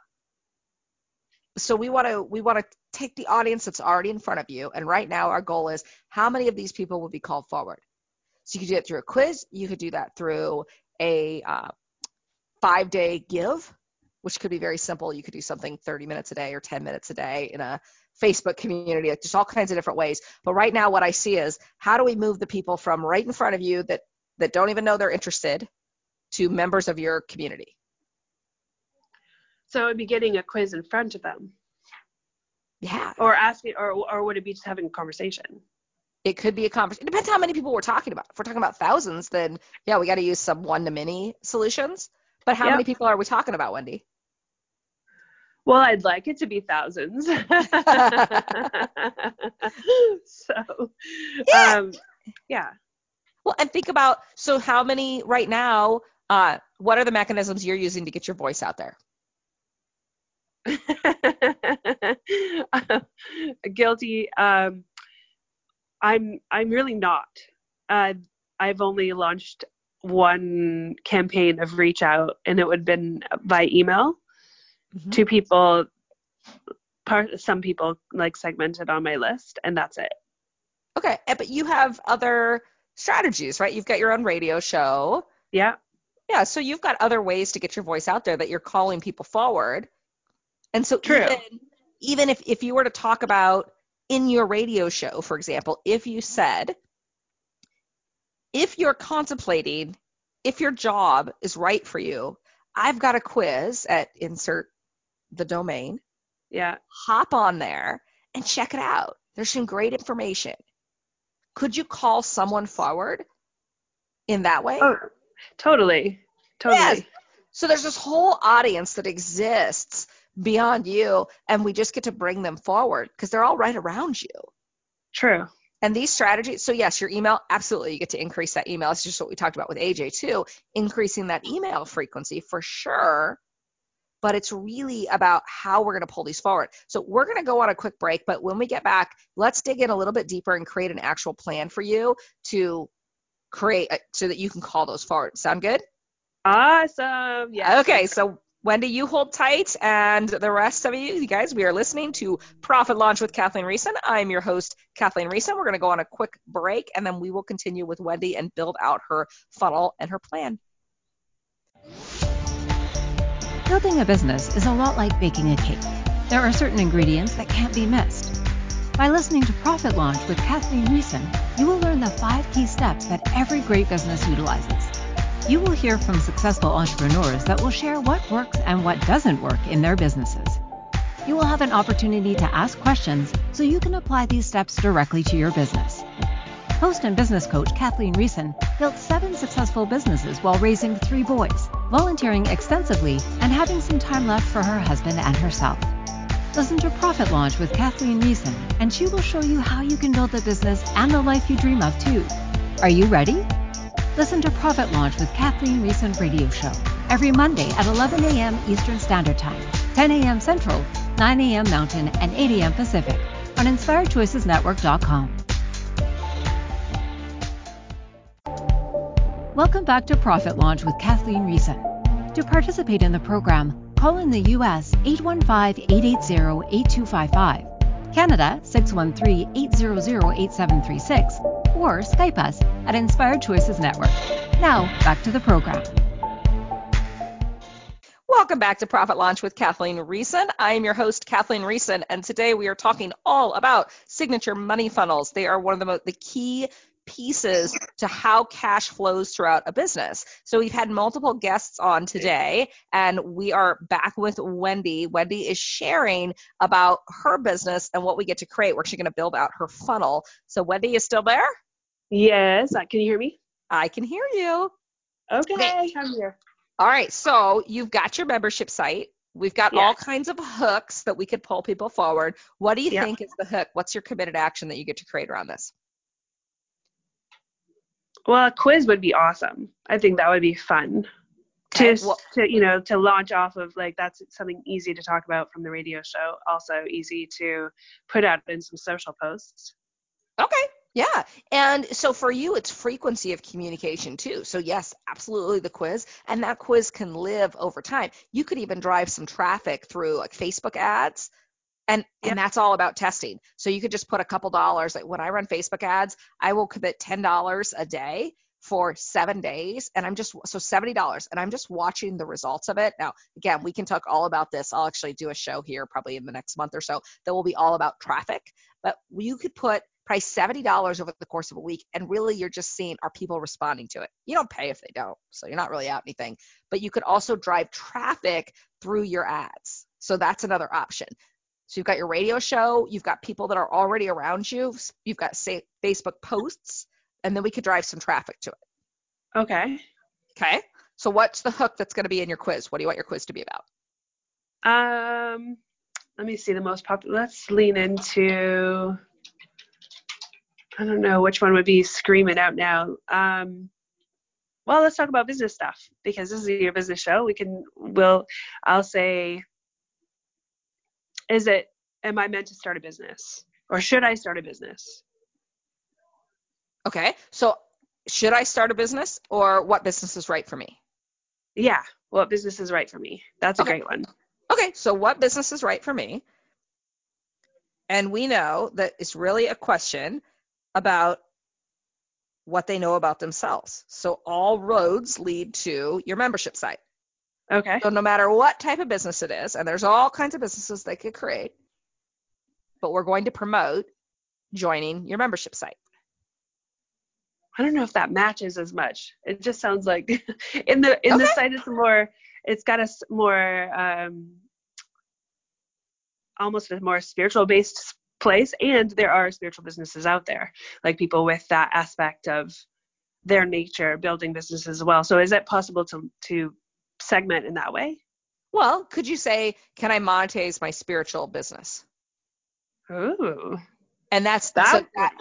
so we want to we want to take the audience that's already in front of you, and right now our goal is how many of these people will be called forward. So you could do it through a quiz. You could do that through a uh, five day give, which could be very simple. You could do something 30 minutes a day or 10 minutes a day in a Facebook community, like just all kinds of different ways. But right now, what I see is how do we move the people from right in front of you that, that don't even know they're interested to members of your community? So it would be getting a quiz in front of them. Yeah. Or asking, or, or would it be just having a conversation? It could be a conversation. It depends how many people we're talking about. If we're talking about thousands, then yeah, we got to use some one to many solutions. But how yep. many people are we talking about, Wendy? Well, I'd like it to be thousands. so, yeah. Um, yeah. Well, and think about so how many right now? Uh, what are the mechanisms you're using to get your voice out there? Guilty. Um, I'm I'm really not. Uh, I've only launched one campaign of reach out, and it would have been by email mm-hmm. to people. Part some people like segmented on my list, and that's it. Okay, eh, but you have other strategies, right? You've got your own radio show. Yeah. Yeah, so you've got other ways to get your voice out there that you're calling people forward. And so True. even even if if you were to talk about in your radio show, for example, if you said, if you're contemplating if your job is right for you, I've got a quiz at insert the domain. Yeah. Hop on there and check it out. There's some great information. Could you call someone forward in that way? Oh, totally. Totally. Yes. So there's this whole audience that exists beyond you and we just get to bring them forward because they're all right around you. True. And these strategies so yes your email absolutely you get to increase that email. It's just what we talked about with aj too increasing that email frequency for sure but it's really about how we're going to pull these forward. So we're going to go on a quick break but when we get back let's dig in a little bit deeper and create an actual plan for you to create a, so that you can call those forward. Sound good? Awesome. Yeah okay so Wendy, you hold tight, and the rest of you, you guys, we are listening to Profit Launch with Kathleen Riessen. I'm your host, Kathleen Riessen. We're going to go on a quick break, and then we will continue with Wendy and build out her funnel and her plan. Building a business is a lot like baking a cake. There are certain ingredients that can't be missed. By listening to Profit Launch with Kathleen Riessen, you will learn the five key steps that every great business utilizes. You will hear from successful entrepreneurs that will share what works and what doesn't work in their businesses. You will have an opportunity to ask questions so you can apply these steps directly to your business. Host and business coach Kathleen Riessen built seven successful businesses while raising three boys, volunteering extensively, and having some time left for her husband and herself. Listen to Profit Launch with Kathleen Riessen, and she will show you how you can build the business and the life you dream of too. Are you ready? Listen to Profit Launch with Kathleen Riessen radio show every Monday at 11 a.m. Eastern Standard Time, 10 a.m. Central, 9 a.m. Mountain, and 8 a.m. Pacific on InspiredChoicesNetwork.com. Welcome back to Profit Launch with Kathleen Riessen. To participate in the program, call in the U.S. 815-880-8255, Canada 613-800-8736, or Skype us at Inspired Choices Network. Now, back to the program. Welcome back to Profit Launch with Kathleen Riessen. I am your host, Kathleen Riessen, and today we are talking all about signature money funnels. They are one of the, most, the key pieces to how cash flows throughout a business. So we've had multiple guests on today, and we are back with Wendy. Wendy is sharing about her business and what we get to create. We're actually going to build out her funnel. So Wendy is still there? Yes. Can you hear me? I can hear you. Okay, okay. I'm here. All right. So you've got your membership site. We've got yeah. all kinds of hooks that we could pull people forward. What do you yeah. think is the hook? What's your committed action that you get to create around this? Well, a quiz would be awesome. I think that would be fun. Okay. To, well, to you know to launch off of like that's something easy to talk about from the radio show also easy to put out in some social posts okay yeah. And so for you, it's frequency of communication too. So, yes, absolutely the quiz. And that quiz can live over time. You could even drive some traffic through like Facebook ads. And, yep. and that's all about testing. So you could just put a couple dollars. Like when I run Facebook ads, I will commit $10 a day for seven days. And i'm just so $70 and i'm just watching the results of it. Now again we can talk all about this. I'll actually do a show here probably in the next month or so that will be all about traffic. But you could put price $70 over the course of a week and really you're just seeing are people responding to it? You don't pay if they don't so you're not really out anything. But you could also drive traffic through your ads. So that's another option so you've got your radio show you've got people that are already around you you've got say facebook posts and then we could drive some traffic to it. Okay. Okay? So what's the hook that's going to be in your quiz? What do you want your quiz to be about? Um let me see the most popular let's lean into I don't know which one would be screaming out now. Um, well, let's talk about business stuff because this is your business show. We can, we'll, I'll say, is it, am I meant to start a business or should I start a business? Okay. So should I start a business or what business is right for me? Yeah. What business is right for me? That's a okay. great one. Okay. So what business is right for me? And we know that it's really a question about what they know about themselves. So all roads lead to your membership site. Okay. So no matter what type of business it is, and there's all kinds of businesses they could create, but we're going to promote joining your membership site. I don't know if that matches as much. It just sounds like in the in okay. the site it's more it's got a more um almost a more spiritual based place and there are spiritual businesses out there like people with that aspect of their nature building businesses as well so is it possible to to segment in that way well could you say can i monetize my spiritual business ooh and that's that, so that,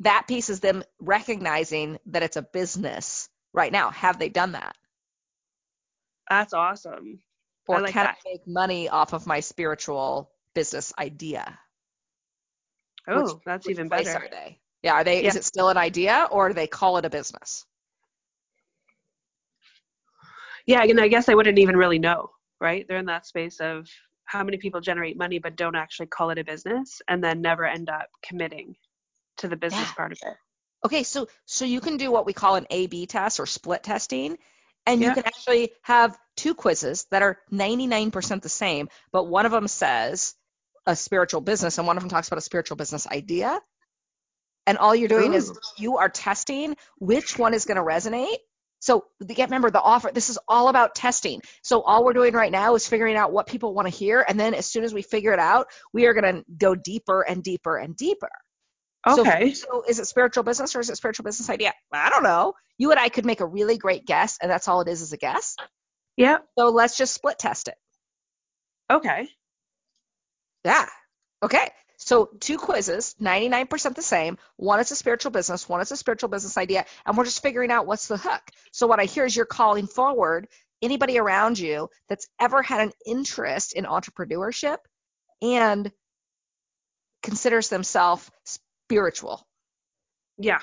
that piece is them recognizing that it's a business right now have they done that that's awesome or I like can that. i make money off of my spiritual business idea Oh, which, that's which even better. Are they? Yeah, are they? Yeah. Is it still an idea, or do they call it a business? Yeah, and I guess I wouldn't even really know. right? They're in that space of how many people generate money but don't actually call it a business and then never end up committing to the business Yeah. part of it. Okay, so so you can do what we call an A/B test or split testing, and you can actually have two quizzes that are 99% the same, but one of them says a spiritual business and one of them talks about a spiritual business idea. And all you're doing is you are testing which one is going to resonate. So remember the offer. This is all about testing. So all we're doing right now is figuring out what people want to hear, and then as soon as we figure it out, we are going to go deeper and deeper and deeper. So- Okay. So, is it spiritual business or is it spiritual business idea? I don't know. You and I could make a really great guess, and that's all it is is a guess. yeah. So let's just split test it. Okay. Yeah. Okay. So two quizzes, 99% the same. One is a spiritual business, one is a spiritual business idea, and we're just figuring out what's the hook. So what I hear is you're calling forward anybody around you that's ever had an interest in entrepreneurship and considers themselves spiritual. Yeah.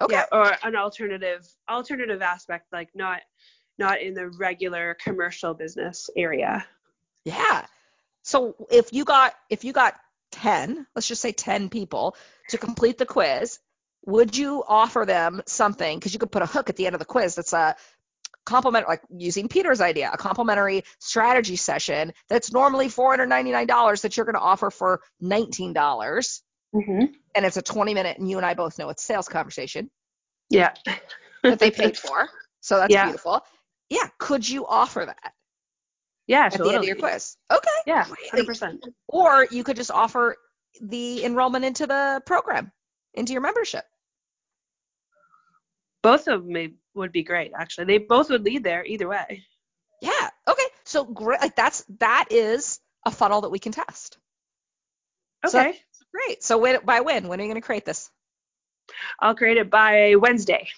Okay. Yeah. Or an alternative alternative aspect, like not not in the regular commercial business area. Yeah. So if you got if you got 10, let's just say 10 people to complete the quiz, would you offer them something cuz you could put a hook at the end of the quiz that's a compliment like using Peter's idea, a complimentary strategy session that's normally $499 that you're going to offer for $19 Mm-hmm. and it's a 20 minute and you and I both know it's a sales conversation Yeah. that they paid for. So that's Yeah. beautiful. Yeah, could you offer that Yeah. at the end of your quiz? Okay. Yeah. Hundred percent. Or you could just offer the enrollment into the program, into your membership. Both of them may, would be great. Actually, they both would lead there either way. Yeah. Okay. So great. Like that's that is a funnel that we can test. So- Okay. Great. So when by when? When are you going to create this? I'll create it by Wednesday.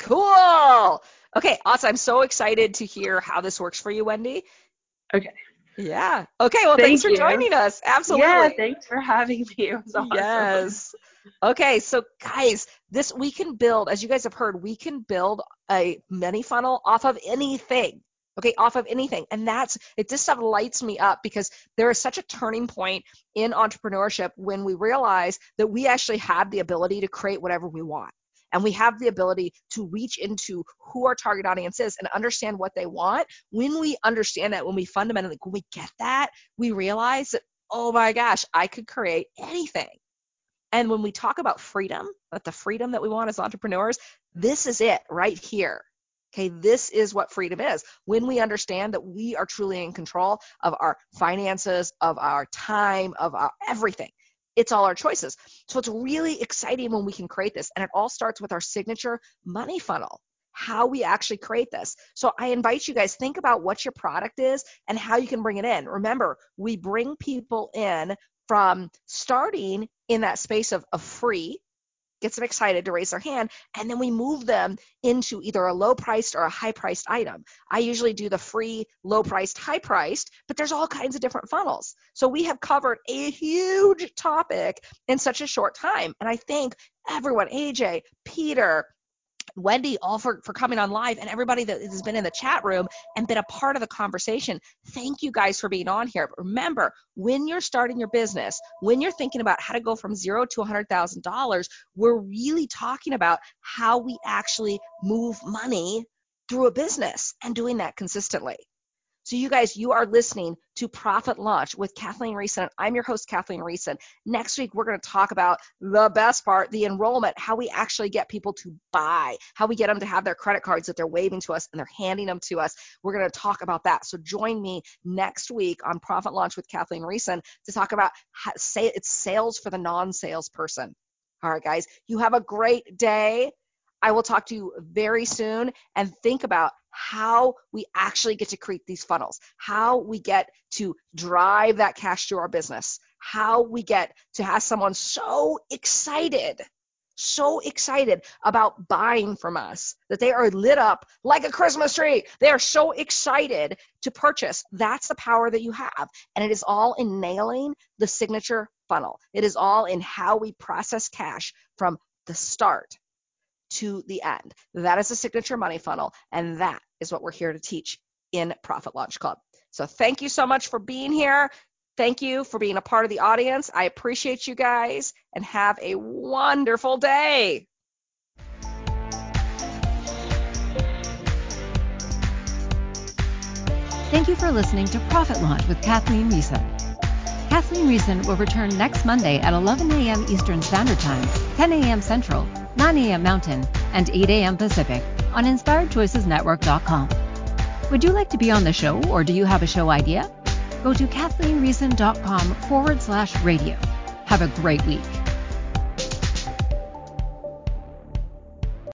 Cool. Okay. Awesome. I'm so excited to hear how this works for you, Wendy. Okay. Yeah. Okay. Well, Thank thanks for you. joining us. Absolutely. Yeah. Thanks for having me. It was awesome. Yes. Okay, so guys, this we can build, as you guys have heard, we can build a mini funnel off of anything. Okay, off of anything. And that's it just stuff lights me up because there is such a turning point in entrepreneurship when we realize that we actually have the ability to create whatever we want. And we have the ability to reach into who our target audience is and understand what they want. When we understand that, when we fundamentally, when we get that, we realize that, oh my gosh, I could create anything. And when we talk about freedom, that the freedom that we want as entrepreneurs, this is it right here. Okay, this is what freedom is. When we understand that we are truly in control of our finances, of our time, of our everything. It's all our choices. So it's really exciting when we can create this. And it all starts with our signature money funnel, how we actually create this. So I invite you guys think about what your product is and how you can bring it in. Remember, we bring people in from starting in that space of, of free, gets them excited to raise their hand, and then we move them into either a low priced or a high priced item. I usually do the free, low priced, high priced, but there's all kinds of different funnels. So we have covered a huge topic in such a short time. And I thank everyone, AJ, Peter, Wendy, all for, for coming on live and everybody that has been in the chat room and been a part of the conversation. Thank you guys for being on here. But remember, when you're starting your business, when you're thinking about how to go from zero to $100,000, we're really talking about how we actually move money through a business and doing that consistently. So, you guys, you are listening to Profit Launch with Kathleen Riessen. I'm your host, Kathleen Riessen. Next week, we're going to talk about the best part the enrollment, how we actually get people to buy, how we get them to have their credit cards that they're waving to us and they're handing them to us. We're going to talk about that. So, join me next week on Profit Launch with Kathleen Riessen to talk about how, say it's sales for the non salesperson. All right, guys, you have a great day. I will talk to you very soon and think about how we actually get to create these funnels, how we get to drive that cash to our business, how we get to have someone so excited, so excited about buying from us that they are lit up like a Christmas tree. They are so excited to purchase. That's the power that you have. And it is all in nailing the signature funnel. It is all in how we process cash from the start to the end. That is a signature money funnel, and that is what we're here to teach in Profit Launch Club. So thank you so much for being here. Thank you for being a part of the audience. I appreciate you guys and have a wonderful day. Thank you for listening to Profit Launch with Kathleen Riessen. Kathleen Riessen will return next Monday at 11 a.m. Eastern Standard Time, 10 a.m. Central, 9 a.m. Mountain, and 8 a.m. Pacific on InspiredChoicesNetwork.com. Would you like to be on the show or do you have a show idea? Go to KathleenRiessen.com forward slash radio. Have a great week.